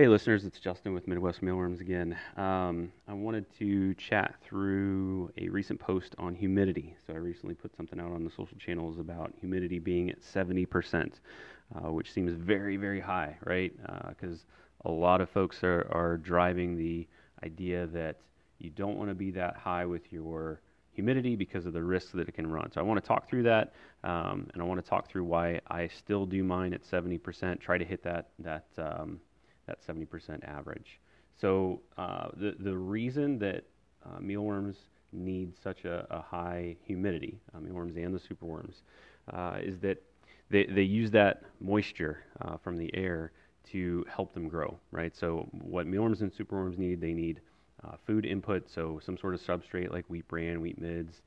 Hey, listeners, it's Justin with Midwest Mealworms again. Um, I wanted to chat through a recent post on humidity. So, I recently put something out on the social channels about humidity being at 70%, uh, which seems very, very high, right? Because uh, a lot of folks are, are driving the idea that you don't want to be that high with your humidity because of the risks that it can run. So I want to talk through that, um, and I want to talk through why I still do mine at 70%. Try to hit that that um, that 70% average. So uh, the the reason that uh, mealworms need such a, a high humidity, uh, mealworms and the superworms, uh, is that they, they use that moisture uh, from the air to help them grow, right? So what mealworms and superworms need, they need uh, food input, so some sort of substrate like wheat bran, wheat midds,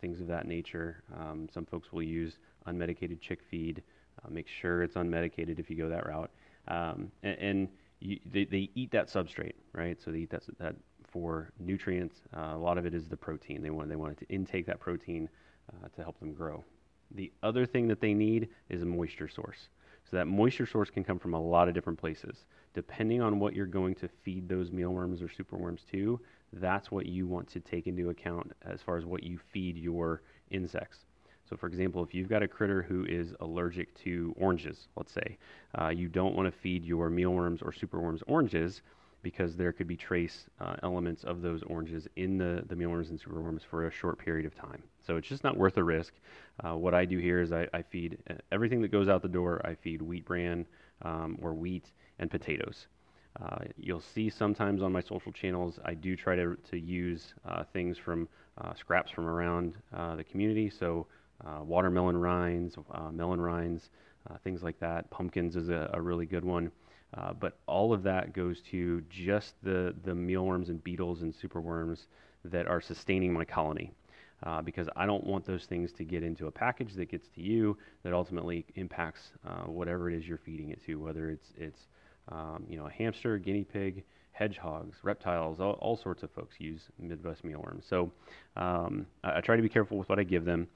things of that nature. Um, some folks will use unmedicated chick feed. Make sure it's unmedicated if you go that route. Um, and, and you, they, they, eat that substrate, right? So they eat that, that for nutrients. Uh, a lot of it is the protein. They want they want to intake that protein uh, to help them grow. The other thing that they need is a moisture source. So that moisture source can come from a lot of different places. Depending on what you're going to feed those mealworms or superworms to, that's what you want to take into account as far as what you feed your insects. So, for example, if you've got a critter who is allergic to oranges, let's say, uh, you don't want to feed your mealworms or superworms oranges because there could be trace uh, elements of those oranges in the, the mealworms and superworms for a short period of time. So it's just not worth the risk. Uh, what I do here is I, I, feed uh, everything that goes out the door, I feed wheat bran um, or wheat and potatoes. Uh, you'll see sometimes on my social channels, I do try to, to use uh, things from uh, scraps from around the community. So watermelon rinds, melon rinds, things like that. Pumpkins is a, a really good one. Uh, but all of that goes to just the, the mealworms and beetles and superworms that are sustaining my colony. Uh, because I don't want those things to get into a package that gets to you that ultimately impacts uh, whatever it is you're feeding it to, whether it's it's um, you know a hamster, guinea pig, hedgehogs, reptiles, all, all sorts of folks use Midwest mealworms. So um, I, I, try to be careful with what I give them.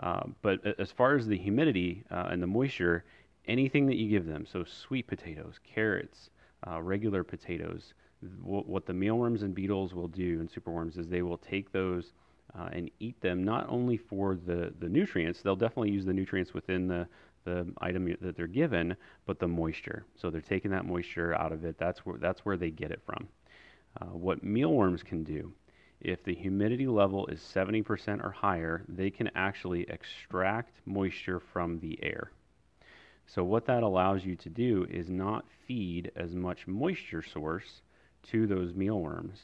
Uh, but as far as the humidity uh, and the moisture, anything that you give them, so sweet potatoes, carrots, uh, regular potatoes, w- what the mealworms and beetles will do and superworms is they will take those uh, and eat them not only for the, the nutrients, they'll definitely use the nutrients within the, the item that they're given, but the moisture. So they're taking that moisture out of it. That's where, that's where they get it from. Uh, what mealworms can do, if the humidity level is 70% or higher, they can actually extract moisture from the air. So what that allows you to do is not feed as much moisture source to those mealworms,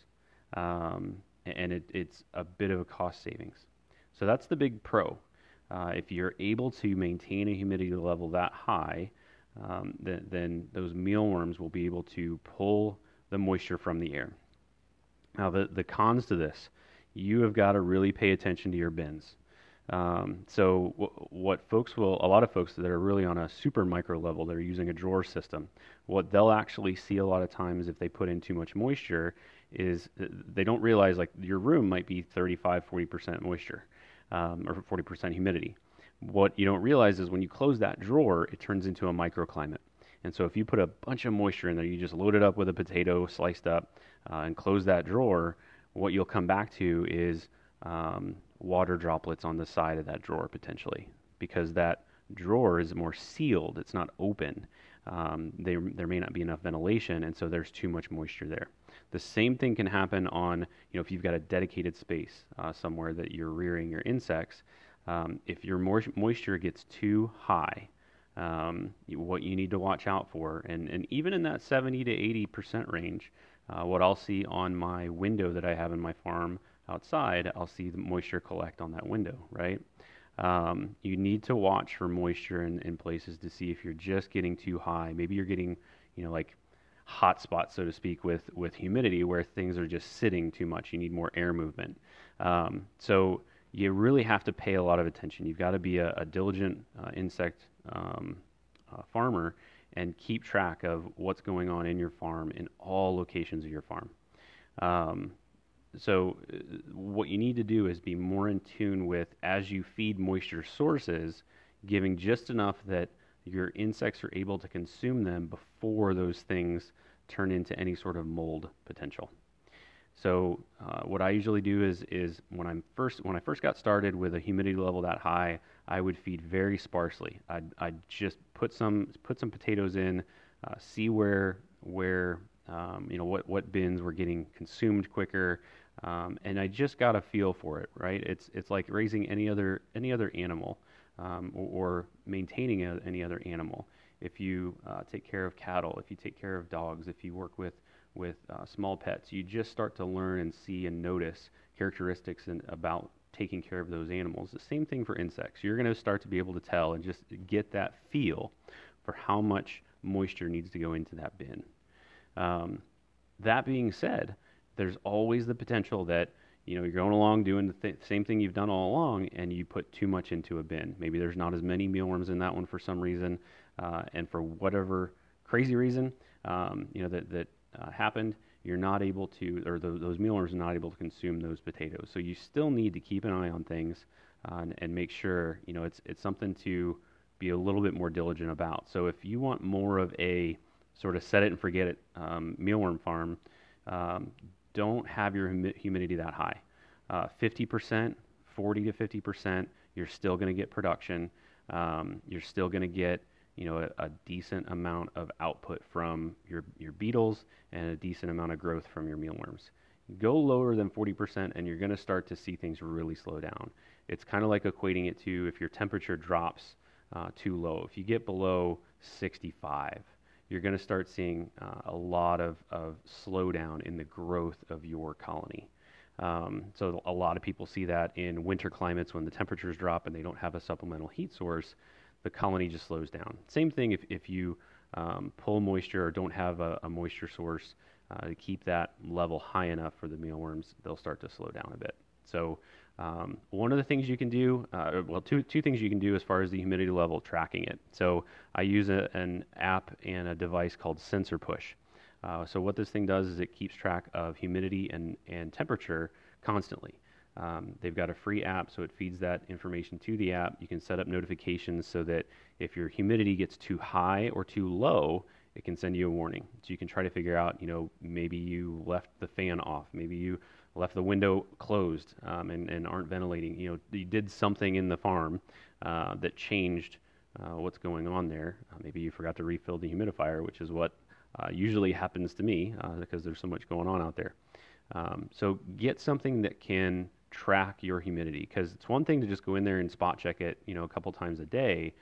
um, and it, it's a bit of a cost savings. So that's the big pro. Uh, if you're able to maintain a humidity level that high, um, then, then those mealworms will be able to pull the moisture from the air. Now, the, the cons to this, you have got to really pay attention to your bins. Um, so w- what folks will, a lot of folks that are really on a super micro level, they're using a drawer system. What they'll actually see a lot of times if they put in too much moisture is they don't realize like your room might be 35, 40% moisture um, or 40% humidity. What you don't realize is when you close that drawer, it turns into a microclimate. And so if you put a bunch of moisture in there, you just load it up with a potato sliced up uh, and close that drawer, what you'll come back to is um, water droplets on the side of that drawer potentially because that drawer is more sealed. It's not open. Um, there may not be enough ventilation, and so there's too much moisture there. The same thing can happen on, you know, if you've got a dedicated space uh, somewhere that you're rearing your insects. Um, if your moisture gets too high, um, what you need to watch out for, and, and even in that 70 to 80 percent range, uh, what I'll see on my window that I have in my farm outside, I'll see the moisture collect on that window, right? Um, you need to watch for moisture in, in places to see if you're just getting too high. Maybe you're getting, you know, like hot spots, so to speak, with, with humidity where things are just sitting too much. You need more air movement. Um, so you really have to pay a lot of attention. You've got to be a, a diligent uh, insect um, uh, farmer and keep track of what's going on in your farm in all locations of your farm. Um, so uh, what you need to do is be more in tune with as you feed moisture sources, giving just enough that your insects are able to consume them before those things turn into any sort of mold potential. So uh, what I usually do is is when I'm first when I first got started with a humidity level that high, I would feed very sparsely. I'd, I'd just put some put some potatoes in, uh, see where where um, you know what what bins were getting consumed quicker, um, and I just got a feel for it. Right? It's it's like raising any other any other animal, um, or, or, maintaining a, any other animal. If you uh, take care of cattle, if you take care of dogs, if you work with with uh, small pets, you just start to learn and see and notice characteristics in, about taking care of those animals. The same thing for insects. You're going to start to be able to tell and just get that feel for how much moisture needs to go into that bin. Um, that being said, there's always the potential that you know you're going along doing the th- same thing you've done all along, and you put too much into a bin. Maybe there's not as many mealworms in that one for some reason, uh, and for whatever crazy reason, um, you know that that uh, happened, you're not able to, or the, those mealworms are not able to consume those potatoes. So you still need to keep an eye on things uh, and, and, make sure, you know, it's, it's something to be a little bit more diligent about. So if you want more of a sort of set it and forget it um, mealworm farm, um, don't have your hum- humidity that high. Uh, 50%, 40 to 50%, you're still going to get production. Um, you're still going to get you know, a, a, decent amount of output from your, your beetles and a decent amount of growth from your mealworms. Go lower than 40% and you're going to start to see things really slow down. It's kind of like equating it to if your temperature drops uh, too low. If you get below 65, you're going to start seeing uh, a lot of, of slowdown in the growth of your colony. Um, so a lot of people see that in winter climates when the temperatures drop and they don't have a supplemental heat source the colony just slows down. Same thing if, if you um, pull moisture or don't have a, a moisture source uh, to keep that level high enough for the mealworms, they'll start to slow down a bit. So um, one of the things you can do, uh, well, two, two things you can do as far as the humidity level tracking it. So I use a, an app and a device called Sensor Push. Uh, so what this thing does is it keeps track of humidity and, and temperature constantly. Um, they've got a free app, so it feeds that information to the app. You can set up notifications so that if your humidity gets too high or too low, it can send you a warning. So you can try to figure out, you know, maybe you left the fan off, maybe you left the window closed um, and, and aren't ventilating. You know, you did something in the farm uh, that changed uh, what's going on there. Uh, maybe you forgot to refill the humidifier, which is what uh, usually happens to me uh, because there's so much going on out there. Um, so get something that can track your humidity because it's one thing to just go in there and spot check it, you know, a couple times a day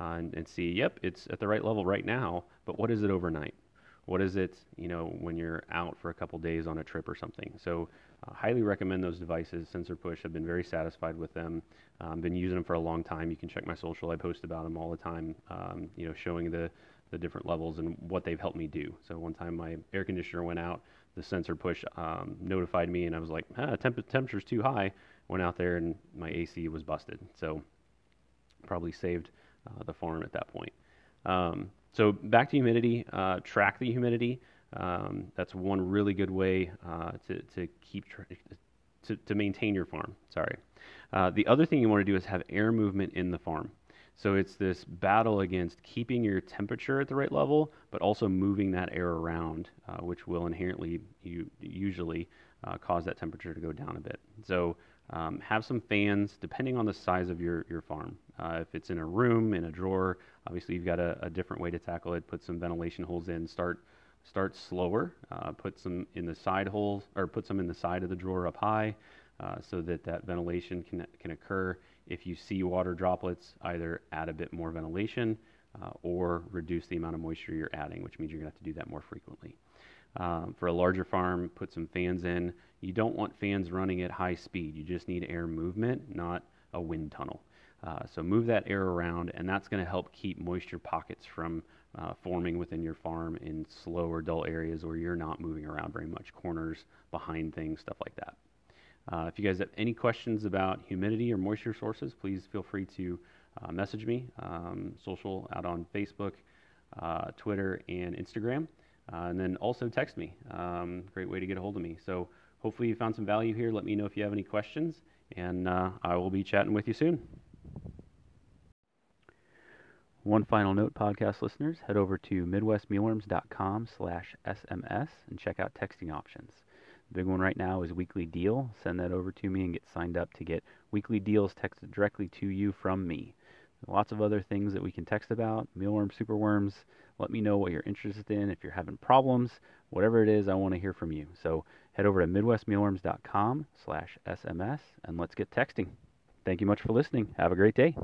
uh, and, and see, yep, it's at the right level right now, but what is it overnight? What is it, you know, when you're out for a couple days on a trip or something? So, uh, highly recommend those devices. Sensor Push, I've been very satisfied with them. I've um, been using them for a long time. You can check my social. I post about them all the time. Um, you know, showing the the different levels and what they've helped me do. So one time my air conditioner went out the sensor push um, notified me, and I was like, ah, temp- temperature's too high. Went out there, and my AC was busted. So probably saved uh, the farm at that point. Um, so back to humidity. Uh, track the humidity. Um, that's one really good way uh, to, to keep tra- to, to maintain your farm. Sorry. Uh, the other thing you want to do is have air movement in the farm. So it's this battle against keeping your temperature at the right level, but also moving that air around, uh, which will inherently you, usually uh, cause that temperature to go down a bit. So um, have some fans, depending on the size of your, your farm. Uh, if it's in a room, in a drawer, obviously you've got a, a, different way to tackle it. Put some ventilation holes in. Start start slower. Uh, put some in the side holes, or put some in the side of the drawer up high, uh, so that that ventilation can can occur if you see water droplets, either add a bit more ventilation uh, or reduce the amount of moisture you're adding, which means you're going to have to do that more frequently. Um, for a larger farm, put some fans in. You don't want fans running at high speed. You just need air movement, not a wind tunnel. Uh, so move that air around, and that's going to help keep moisture pockets from uh, forming within your farm in slow or dull areas where you're not moving around very much, corners, behind things, stuff like that. Uh, if you guys have any questions about humidity or moisture sources, please feel free to uh, message me, um, social out on Facebook, uh, Twitter, and Instagram. Uh, and then also text me. Um, great way to get a hold of me. So hopefully you found some value here. Let me know if you have any questions, and uh, I will be chatting with you soon. One final note, podcast listeners, head over to midwestmealworms.com slash SMS and check out texting options. Big one right now is weekly deal. Send that over to me and get signed up to get weekly deals texted directly to you from me. Lots of other things that we can text about, mealworms, superworms. Let me know what you're interested in. If you're having problems, whatever it is, I want to hear from you. So head over to midwestmealworms.com slash SMS and let's get texting. Thank you much for listening. Have a great day.